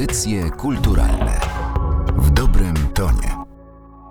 Audycje kulturalne w dobrym tonie.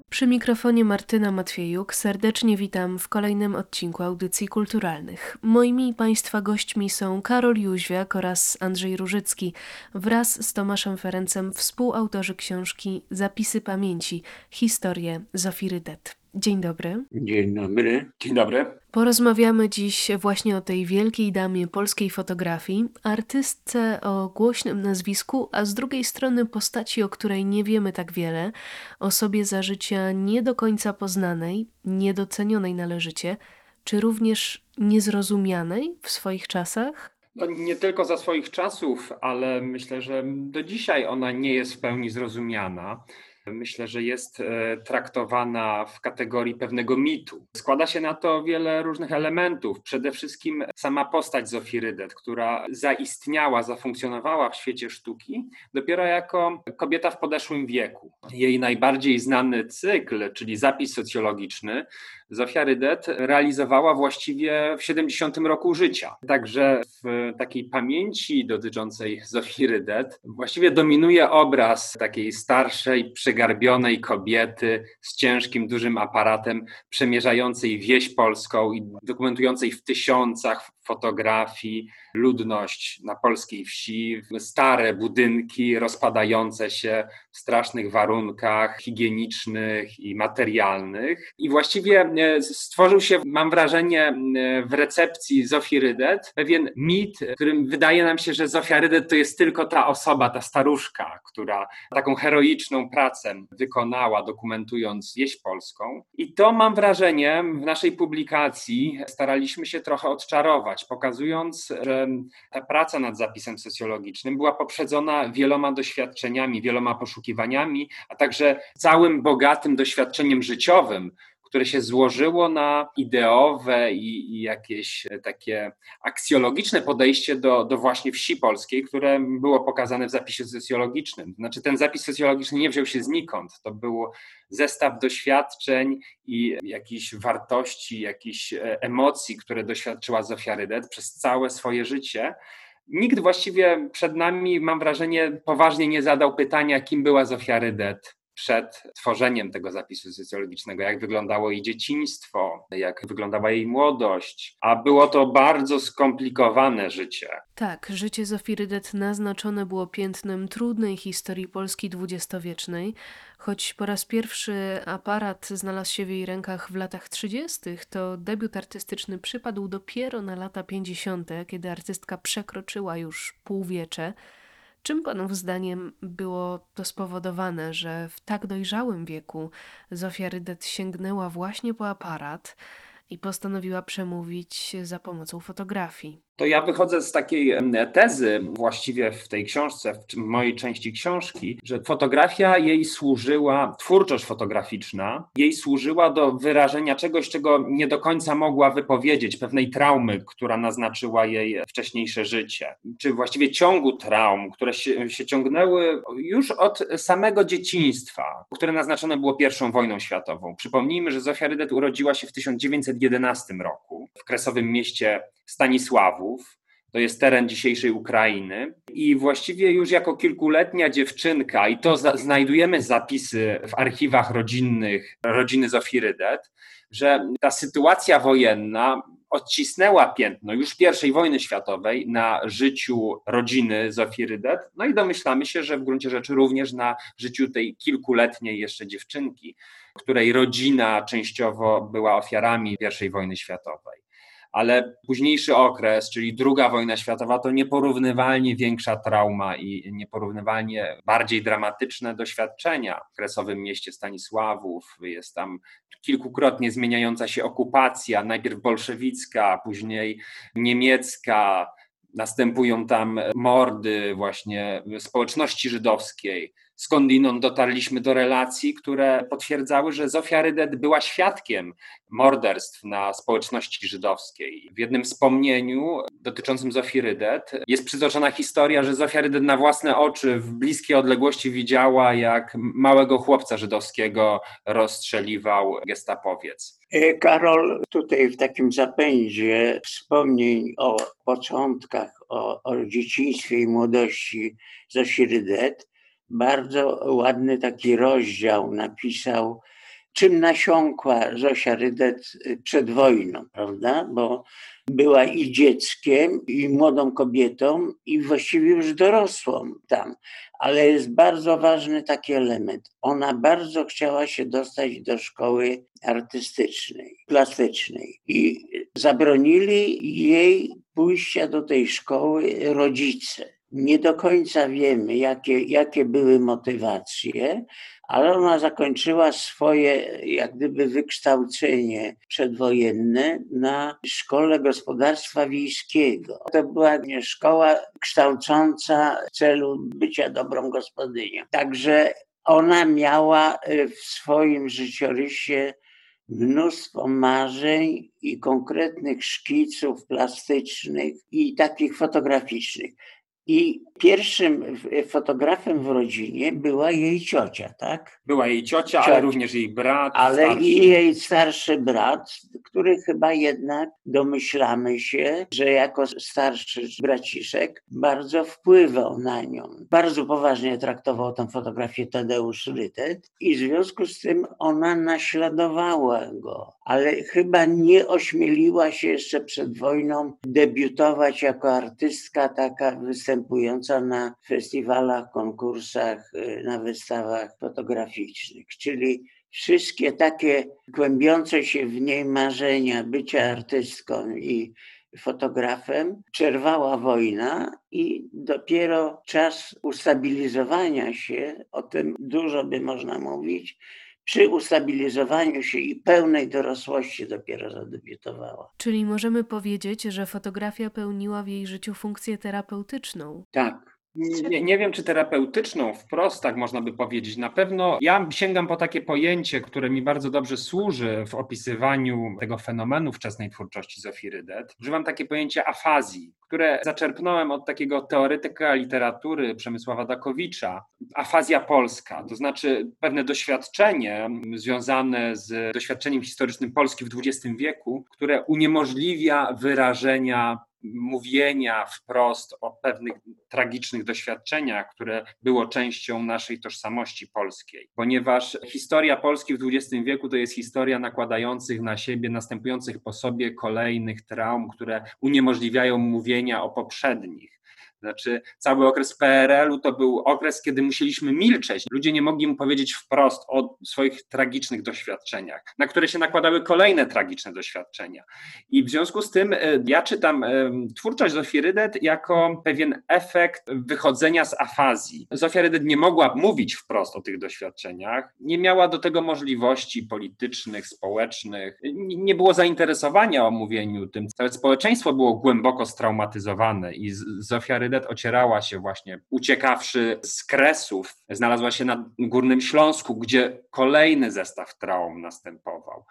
Przy mikrofonie Martyna Matwiejuk serdecznie witam w kolejnym odcinku Audycji Kulturalnych. Moimi Państwa gośćmi są Karol Jóźwiak oraz Andrzej Różycki wraz z Tomaszem Ferencem, współautorzy książki Zapisy Pamięci – Historie Zofii Rydet. Dzień dobry. Dzień dobry. Dzień dobry. Porozmawiamy dziś właśnie o tej wielkiej damie polskiej fotografii, artystce o głośnym nazwisku, a z drugiej strony postaci, o której nie wiemy tak wiele, osobie za życia nie do końca poznanej, niedocenionej należycie, czy również niezrozumianej w swoich czasach? No, nie tylko za swoich czasów, ale myślę, że do dzisiaj ona nie jest w pełni zrozumiana myślę, że jest e, traktowana w kategorii pewnego mitu. Składa się na to wiele różnych elementów. Przede wszystkim sama postać Zofii Rydet, która zaistniała, zafunkcjonowała w świecie sztuki dopiero jako kobieta w podeszłym wieku. Jej najbardziej znany cykl, czyli zapis socjologiczny, Zofia Rydet realizowała właściwie w 70 roku życia. Także w takiej pamięci dotyczącej Zofii Rydet właściwie dominuje obraz takiej starszej, przegarbionej kobiety z ciężkim, dużym aparatem, przemierzającej wieś polską i dokumentującej w tysiącach fotografii ludność na polskiej wsi, stare budynki rozpadające się w strasznych warunkach higienicznych i materialnych. I właściwie e, stworzył się, mam wrażenie, e, w recepcji Zofii Rydet pewien mit, którym wydaje nam się, że Zofia Rydet to jest tylko ta osoba, ta staruszka, która taką heroiczną pracę wykonała, dokumentując wieś polską. I to mam wrażenie, w naszej publikacji staraliśmy się trochę odczarować pokazując, że ta praca nad zapisem socjologicznym była poprzedzona wieloma doświadczeniami, wieloma poszukiwaniami, a także całym bogatym doświadczeniem życiowym, które się złożyło na ideowe i, i, jakieś takie aksjologiczne podejście do, do właśnie wsi polskiej, które było pokazane w zapisie socjologicznym. Znaczy ten zapis socjologiczny nie wziął się znikąd, to było zestaw doświadczeń i jakichś wartości, jakichś e, emocji, które doświadczyła Zofia Rydet przez całe swoje życie. Nikt właściwie przed nami, mam wrażenie, poważnie nie zadał pytania, kim była Zofia Rydet, przed tworzeniem tego zapisu socjologicznego, jak wyglądało jej dzieciństwo, jak wyglądała jej młodość, a było to bardzo skomplikowane życie. Tak, życie Zofii Rydet naznaczone było piętnem trudnej historii Polski dwudziestowiecznej, choć po raz pierwszy aparat znalazł się w jej rękach w latach 30., to debiut artystyczny przypadł dopiero na lata 50., kiedy artystka przekroczyła już półwiecze. Czym Panów zdaniem było to spowodowane, że w tak dojrzałym wieku Zofia Rydet sięgnęła właśnie po aparat i postanowiła przemówić za pomocą fotografii? To ja wychodzę z takiej tezy właściwie w tej książce, w mojej części książki, że fotografia jej służyła, twórczość fotograficzna jej służyła do wyrażenia czegoś, czego nie do końca mogła wypowiedzieć, pewnej traumy, która naznaczyła jej wcześniejsze życie, czy właściwie ciągu traum, które się, się ciągnęły już od samego dzieciństwa, które naznaczone było I wojną światową. Przypomnijmy, że Zofia Rydet urodziła się w 1911 roku w kresowym mieście Stanisławów. To jest teren dzisiejszej Ukrainy. I właściwie już jako kilkuletnia dziewczynka, i to za, znajdujemy zapisy w archiwach rodzinnych rodziny Zofii Rydet, że ta sytuacja wojenna odcisnęła piętno już I wojny światowej na życiu rodziny Zofii Rydet. No i domyślamy się, że w gruncie rzeczy również na życiu tej kilkuletniej jeszcze dziewczynki, której rodzina częściowo była ofiarami I wojny światowej ale późniejszy okres, czyli druga wojna światowa, to nieporównywalnie większa trauma i nieporównywalnie bardziej dramatyczne doświadczenia w kresowym mieście Stanisławów. Jest tam kilkukrotnie zmieniająca się okupacja, najpierw bolszewicka, później niemiecka. Następują tam mordy właśnie społeczności żydowskiej, skądinąd dotarliśmy do relacji, które potwierdzały, że Zofia Rydet była świadkiem morderstw na społeczności żydowskiej. W jednym wspomnieniu dotyczącym Zofii Rydet jest przytoczona historia, że Zofia Rydet na własne oczy w bliskiej odległości widziała, jak małego chłopca żydowskiego rozstrzeliwał gestapowiec. E, Karol, tutaj w takim zapędzie wspomnień o początkach, o, o dzieciństwie i młodości Zosi Rydet, bardzo ładny taki rozdział napisał, czym nasiąkła Zosia Rydet przed wojną, prawda? Bo była i dzieckiem, i młodą kobietą, i właściwie już dorosłą tam. Ale jest bardzo ważny taki element. Ona bardzo chciała się dostać do szkoły artystycznej, plastycznej. I zabronili jej pójścia do tej szkoły rodzice. Nie do końca wiemy, jakie, jakie były motywacje, ale ona zakończyła swoje jak gdyby wykształcenie przedwojenne na szkole gospodarstwa wiejskiego. To była szkoła kształcąca w celu bycia dobrą gospodynią. Także ona miała e, w swoim życiorysie mnóstwo marzeń i konkretnych szkiców plastycznych i takich fotograficznych. I pierwszym fotografem w rodzinie była jej ciocia, tak? Była jej ciocia, ale również jej brat. Ale starszy. i jej starszy brat, który chyba jednak domyślamy się, że jako starszy braciszek bardzo wpływał na nią. Bardzo poważnie traktował tę fotografię Tadeusz Rytet i w związku z tym ona naśladowała go, ale chyba nie ośmieliła się jeszcze przed wojną debiutować jako artystka taka występująca na festiwalach, konkursach, y, na wystawach fotograficznych. Czyli wszystkie takie głębiące się w niej marzenia bycia artystką i fotografem przerwała wojna i dopiero czas ustabilizowania się, o tym dużo by można mówić, przy ustabilizowaniu się i pełnej dorosłości dopiero zadebiutowała. Czyli możemy powiedzieć, że fotografia pełniła w jej życiu funkcję terapeutyczną. Tak, nie, nie, wiem, czy terapeutyczną wprost, tak można by powiedzieć. Na pewno ja sięgam po takie pojęcie, które mi bardzo dobrze służy w opisywaniu tego fenomenu wczesnej twórczości Zofii Rydet. Używam takie pojęcie afazji, które zaczerpnąłem od takiego teoretyka literatury Przemysława Dakowicza. Afazja polska, to znaczy pewne doświadczenie związane z doświadczeniem historycznym Polski w XX wieku, które uniemożliwia wyrażenia mówienia wprost o pewnych tragicznych doświadczeniach, które było częścią naszej tożsamości polskiej. Ponieważ historia Polski w XX wieku to jest historia nakładających na siebie, następujących po sobie kolejnych traum, które uniemożliwiają mówienia o poprzednich. Znaczy, cały okres PRL-u to był okres, kiedy musieliśmy milczeć. Ludzie nie mogli mu powiedzieć wprost o swoich tragicznych doświadczeniach, na które się nakładały kolejne tragiczne doświadczenia. I w związku z tym e, ja czytam e, twórczość Zofii Rydet jako pewien efekt wychodzenia z afazji. Zofia Rydet nie mogła mówić wprost o tych doświadczeniach, nie miała do tego możliwości politycznych, społecznych, nie było zainteresowania o mówieniu tym. Całe społeczeństwo było głęboko straumatyzowane i Zofia Rydet Ocierała się właśnie, uciekawszy z Kresów, znalazła się na Górnym Śląsku, gdzie kolejny zestaw traum następował.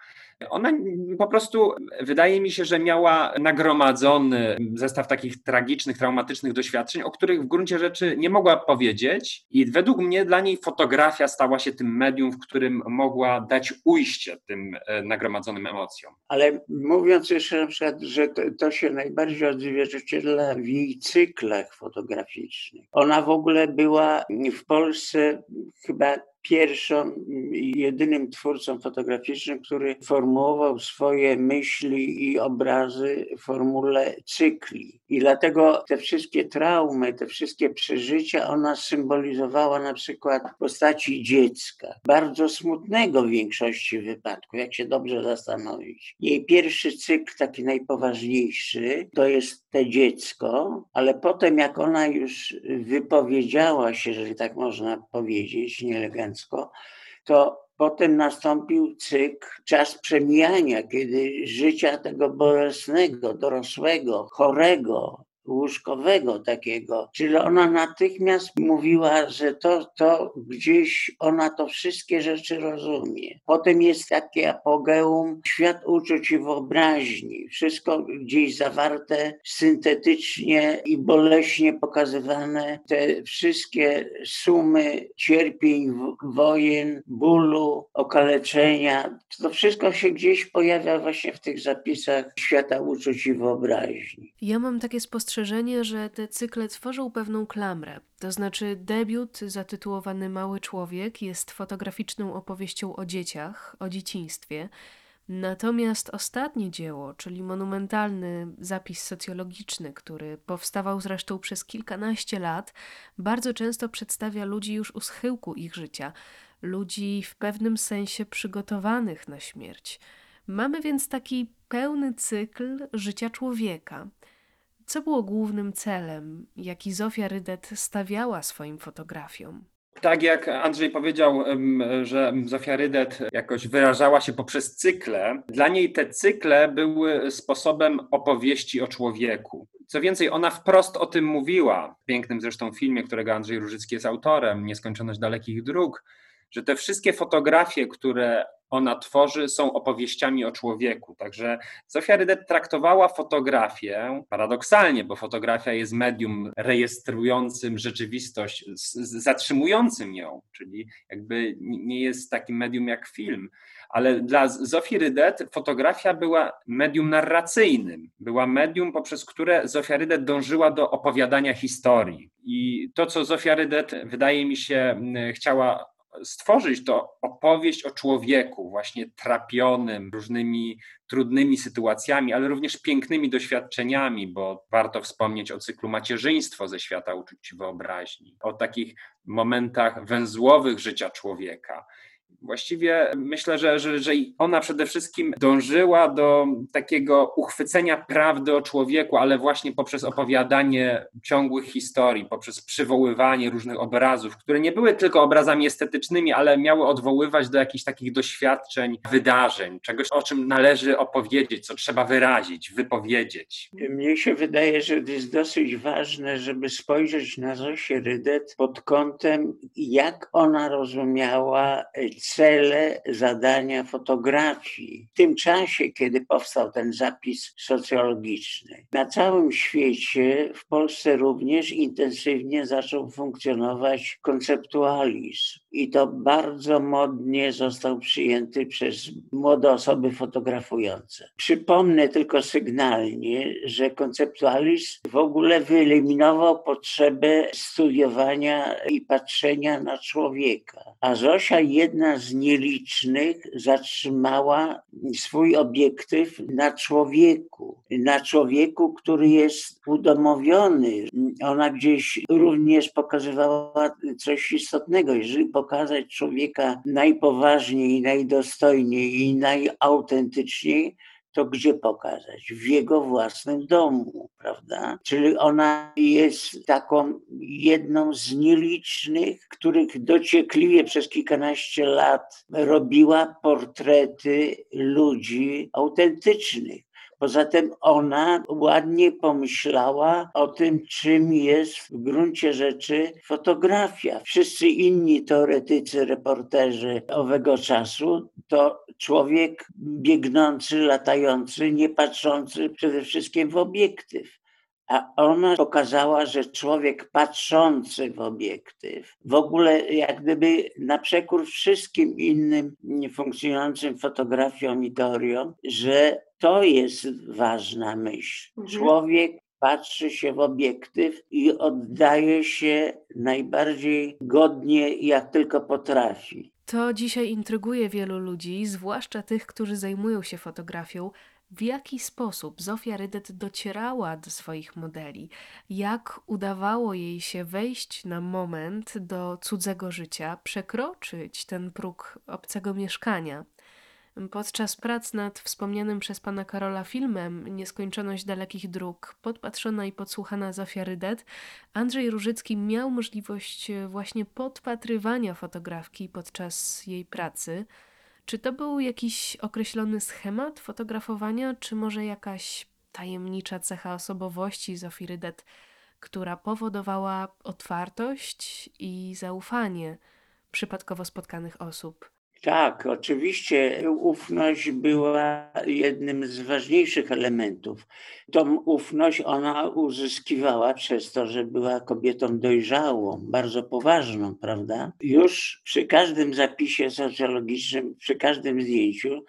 Ona po prostu, wydaje mi się, że miała nagromadzony zestaw takich tragicznych, traumatycznych doświadczeń, o których w gruncie rzeczy nie mogła powiedzieć, i według mnie dla niej fotografia stała się tym medium, w którym mogła dać ujście tym e, nagromadzonym emocjom. Ale mówiąc jeszcze na przykład, że to, to się najbardziej odzwierciedla w jej cyklach fotograficznych. Ona w ogóle była w Polsce chyba pierwszą i jedynym twórcą fotograficznym, który formułował swoje myśli i obrazy w formule cykli. I dlatego te wszystkie traumy, te wszystkie przeżycia ona symbolizowała na przykład w postaci dziecka, bardzo smutnego w większości wypadków, jak się dobrze zastanowić. Jej pierwszy cykl, taki najpoważniejszy, to jest te dziecko, ale potem jak ona już wypowiedziała się, jeżeli tak można powiedzieć, nieelegancko, to Potem nastąpił cykl, czas przemijania, kiedy życia tego bolesnego, dorosłego, chorego, łóżkowego takiego. Czyli ona natychmiast mówiła, że to, to gdzieś ona to wszystkie rzeczy rozumie. Potem jest takie apogeum, świat uczuć i wyobraźni. Wszystko gdzieś zawarte syntetycznie i boleśnie pokazywane. Te wszystkie sumy cierpień, wojen, bólu, okaleczenia. To wszystko się gdzieś pojawia właśnie w tych zapisach świata uczuć i wyobraźni. Ja mam takie spostrzeżenie, że te cykle tworzą pewną klamrę. To znaczy, debiut zatytułowany Mały Człowiek jest fotograficzną opowieścią o dzieciach, o dzieciństwie. Natomiast ostatnie dzieło, czyli monumentalny zapis socjologiczny, który powstawał zresztą przez kilkanaście lat, bardzo często przedstawia ludzi już u schyłku ich życia, ludzi w pewnym sensie przygotowanych na śmierć. Mamy więc taki pełny cykl życia człowieka. Co było głównym celem, jaki Zofia Rydet stawiała swoim fotografiom? Tak jak Andrzej powiedział, że Zofia Rydet jakoś wyrażała się poprzez cykle, dla niej te cykle były sposobem opowieści o człowieku. Co więcej, ona wprost o tym mówiła, w pięknym zresztą filmie, którego Andrzej Różycki jest autorem, Nieskończoność dalekich dróg, że te wszystkie fotografie, które ona tworzy, są opowieściami o człowieku. Także Zofia Rydet traktowała fotografię paradoksalnie, bo fotografia jest medium rejestrującym rzeczywistość, zatrzymującym ją, czyli jakby nie jest takim medium jak film. Ale dla Zofii Rydet fotografia była medium narracyjnym, była medium, poprzez które Zofia Rydet dążyła do opowiadania historii. I to, co Zofia Rydet, wydaje mi się, chciała stworzyć to opowieść o człowieku, właśnie trapionym różnymi trudnymi sytuacjami, ale również pięknymi doświadczeniami, bo warto wspomnieć o cyklu macierzyństwo ze świata uczuć wyobraźni, o takich momentach węzłowych życia człowieka. Właściwie myślę, że, że, że ona przede wszystkim dążyła do takiego uchwycenia prawdy o człowieku, ale właśnie poprzez opowiadanie ciągłych historii, poprzez przywoływanie różnych obrazów, które nie były tylko obrazami estetycznymi, ale miały odwoływać do jakichś takich doświadczeń, wydarzeń, czegoś, o czym należy opowiedzieć, co trzeba wyrazić, wypowiedzieć. Mnie się wydaje, że to jest dosyć ważne, żeby spojrzeć na Zosię Rydet pod kątem, jak ona rozumiała cele, zadania fotografii. W tym czasie, kiedy powstał ten zapis socjologiczny, na całym świecie, w Polsce również intensywnie zaczął funkcjonować konceptualizm. I to bardzo modnie został przyjęty przez młode osoby fotografujące. Przypomnę tylko sygnalnie, że konceptualizm w ogóle wyeliminował potrzebę studiowania i patrzenia na człowieka. A Zosia, jedna z nielicznych zatrzymała swój obiektyw na człowieku, na człowieku, który jest udomowiony. Ona gdzieś również pokazywała coś istotnego. Jeżeli pokazać człowieka najpoważniej, najdostojniej i najautentyczniej, to gdzie pokazać? W jego własnym domu, prawda? Czyli ona jest taką jedną z nielicznych, których dociekliwie przez kilkanaście lat robiła portrety ludzi autentycznych. Poza tym ona ładnie pomyślała o tym, czym jest w gruncie rzeczy fotografia. Wszyscy inni teoretycy, reporterzy owego czasu to człowiek biegnący, latający, nie patrzący przede wszystkim w obiektyw. A ona pokazała, że człowiek patrzący w obiektyw, w ogóle jak gdyby na przekór wszystkim innym funkcjonującym fotografiom i teoriom, że to jest ważna myśl. Mhm. Człowiek patrzy się w obiektyw i oddaje się najbardziej godnie, jak tylko potrafi. To dzisiaj intryguje wielu ludzi, zwłaszcza tych, którzy zajmują się fotografią. W jaki sposób Zofia Rydet docierała do swoich modeli? Jak udawało jej się wejść na moment do cudzego życia, przekroczyć ten próg obcego mieszkania? Podczas prac nad wspomnianym przez pana Karola filmem Nieskończoność dalekich dróg, podpatrzona i podsłuchana Zofia Rydet, Andrzej Różycki miał możliwość e, właśnie podpatrywania fotografki podczas jej pracy. Czy to był jakiś określony schemat fotografowania, czy może jakaś tajemnicza cecha osobowości Zofii Rydet, która powodowała otwartość i zaufanie przypadkowo spotkanych osób. Tak, oczywiście ufność była jednym z ważniejszych elementów. Tą ufność ona uzyskiwała przez to, że była kobietą dojrzałą, bardzo poważną, prawda? Już przy każdym zapisie socjologicznym, przy każdym zdjęciu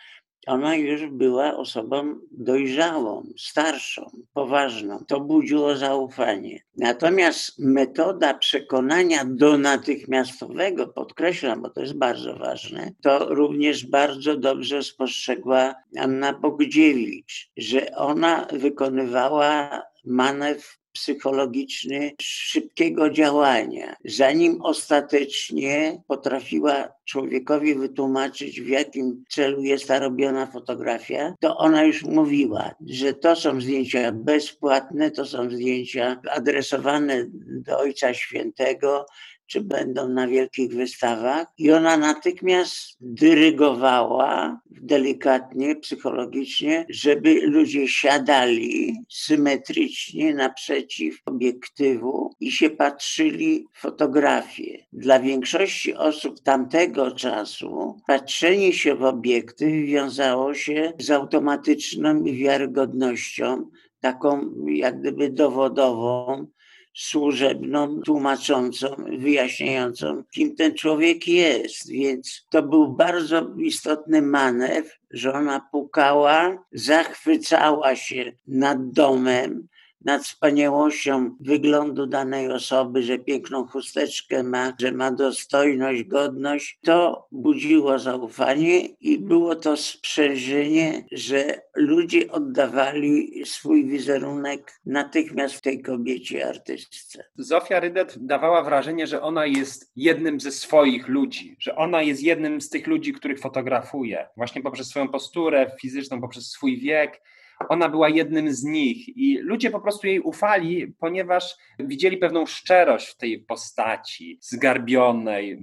ona już była osobą dojrzałą, starszą, poważną. To budziło zaufanie. Natomiast metoda przekonania do natychmiastowego, podkreślam, bo to jest bardzo ważne, to również bardzo dobrze spostrzegła Anna Bogdziewicz, że ona wykonywała manewr psychologiczny szybkiego działania, zanim ostatecznie potrafiła człowiekowi wytłumaczyć, w jakim celu jest ta robiona fotografia, to ona już mówiła, że to są zdjęcia bezpłatne, to są zdjęcia adresowane do Ojca Świętego, czy będą na wielkich wystawach. I ona natychmiast dyrygowała delikatnie, psychologicznie, żeby ludzie siadali symetrycznie naprzeciw obiektywu i się patrzyli w fotografię. Dla większości osób tamtego czasu patrzenie się w obiektyw wiązało się z automatyczną wiarygodnością, taką jak gdyby dowodową, służebną, tłumaczącą, wyjaśniającą, kim ten człowiek jest. Więc to był bardzo istotny manewr, że ona pukała, zachwycała się nad domem, nad wspaniałością wyglądu danej osoby, że piękną chusteczkę ma, że ma dostojność, godność, to budziło zaufanie i było to sprzężenie, że ludzie oddawali swój wizerunek natychmiast tej kobiecie artystce. Zofia Rydet dawała wrażenie, że ona jest jednym ze swoich ludzi, że ona jest jednym z tych ludzi, których fotografuje, właśnie poprzez swoją posturę fizyczną, poprzez swój wiek ona była jednym z nich i ludzie po prostu jej ufali, ponieważ widzieli pewną szczerość w tej postaci, zgarbionej,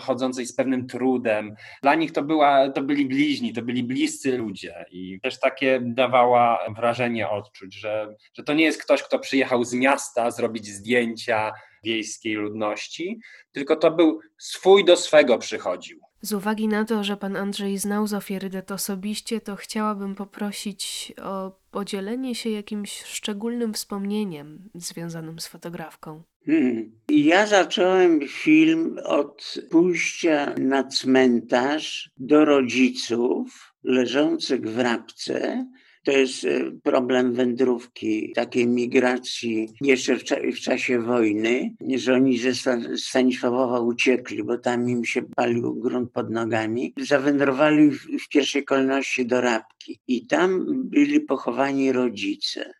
chodzącej z pewnym trudem. Dla nich to, była, to byli bliźni, to byli bliscy ludzie i też takie dawała wrażenie odczuć, że, że to nie jest ktoś, kto przyjechał z miasta zrobić zdjęcia wiejskiej ludności, tylko to był swój do swego przychodził. Z uwagi na to, że pan Andrzej znał Zofię Rydet osobiście, to chciałabym poprosić o podzielenie się jakimś szczególnym wspomnieniem związanym z fotografką. Hmm. Ja zacząłem film od pójścia na cmentarz do rodziców leżących w Rabce to jest e, problem wędrówki, takiej migracji jeszcze w, w czasie wojny, że oni ze Stanisławowa uciekli, bo tam im się palił grunt pod nogami. Zawędrowali w, w pierwszej kolejności do Rabki i tam byli pochowani rodzice.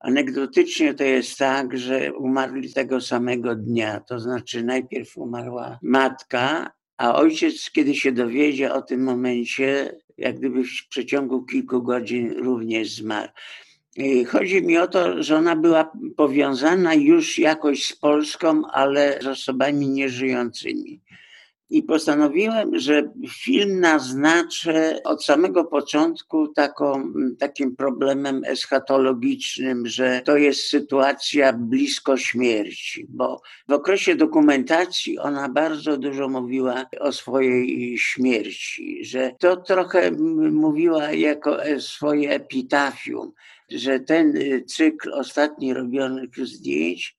Anegdotycznie to jest tak, że umarli tego samego dnia, to znaczy najpierw umarła matka, a ojciec, kiedy się dowiedział o tym momencie, jak gdyby w przeciągu kilku godzin również zmarł. Chodzi mi o to, że ona była powiązana już jakoś z Polską, ale z osobami nieżyjącymi. I postanowiłem, że film naznaczę od samego początku taką, takim problemem eschatologicznym, że to jest sytuacja blisko śmierci, bo w okresie dokumentacji ona bardzo dużo mówiła o swojej śmierci, że to trochę mówiła jako swoje epitafium, że ten cykl ostatni robionych zdjęć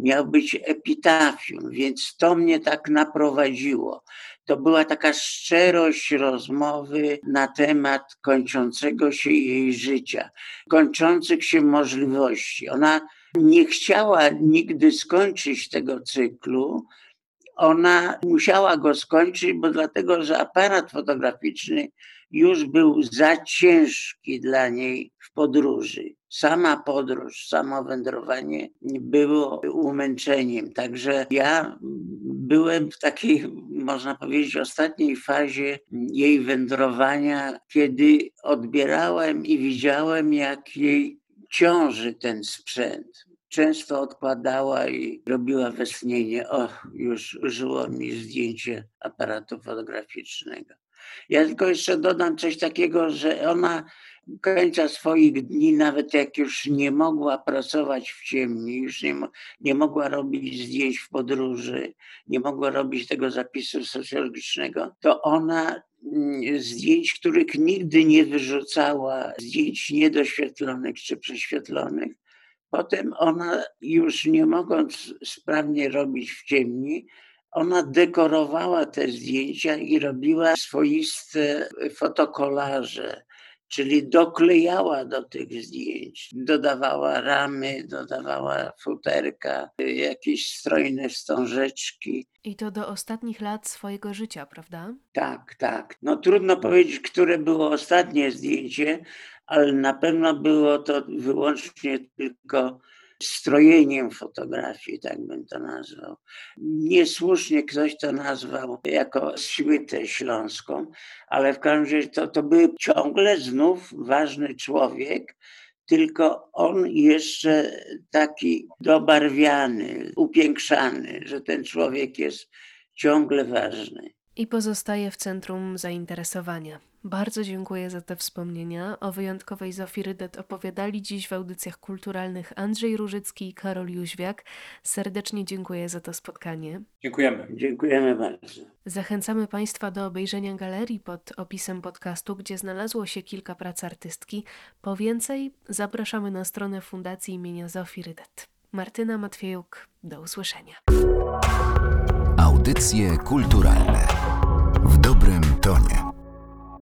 miał być epitafium, więc to mnie tak naprowadziło. To była taka szczerość rozmowy na temat kończącego się jej życia, kończących się możliwości. Ona nie chciała nigdy skończyć tego cyklu. Ona musiała go skończyć, bo dlatego, że aparat fotograficzny już był za ciężki dla niej w podróży. Sama podróż, samo wędrowanie było umęczeniem. Także ja byłem w takiej, można powiedzieć, ostatniej fazie jej wędrowania, kiedy odbierałem i widziałem, jak jej ciąży ten sprzęt. Często odkładała i robiła westchnienie. Och, już żyło mi zdjęcie aparatu fotograficznego. Ja tylko jeszcze dodam coś takiego, że ona końca swoich dni, nawet jak już nie mogła pracować w ciemni, już nie, nie mogła robić zdjęć w podróży, nie mogła robić tego zapisu socjologicznego, to ona mm, zdjęć, których nigdy nie wyrzucała, zdjęć niedoświetlonych czy prześwietlonych, potem ona już nie mogąc sprawnie robić w ciemni, ona dekorowała te zdjęcia i robiła swoiste fotokolaże czyli doklejała do tych zdjęć, dodawała ramy, dodawała futerka, jakieś strojne wstążeczki. I to do ostatnich lat swojego życia, prawda? Tak, tak. No trudno powiedzieć, które było ostatnie zdjęcie, ale na pewno było to wyłącznie tylko strojeniem fotografii, tak bym to nazwał. Niesłusznie ktoś to nazwał jako świtę śląską, ale w każdym razie to, to był ciągle znów ważny człowiek, tylko on jeszcze taki dobarwiany, upiększany, że ten człowiek jest ciągle ważny. I pozostaje w centrum zainteresowania. Bardzo dziękuję za te wspomnienia. O wyjątkowej Zofii Rydet opowiadali dziś w audycjach kulturalnych Andrzej Różycki i Karol Jóźwiak. Serdecznie dziękuję za to spotkanie. Dziękujemy. Dziękujemy bardzo. Zachęcamy Państwa do obejrzenia galerii pod opisem podcastu, gdzie znalazło się kilka prac artystki. Po więcej zapraszamy na stronę Fundacji imienia Zofii Rydet. Martyna Matwiejuk, do usłyszenia. Audycje kulturalne w dobrym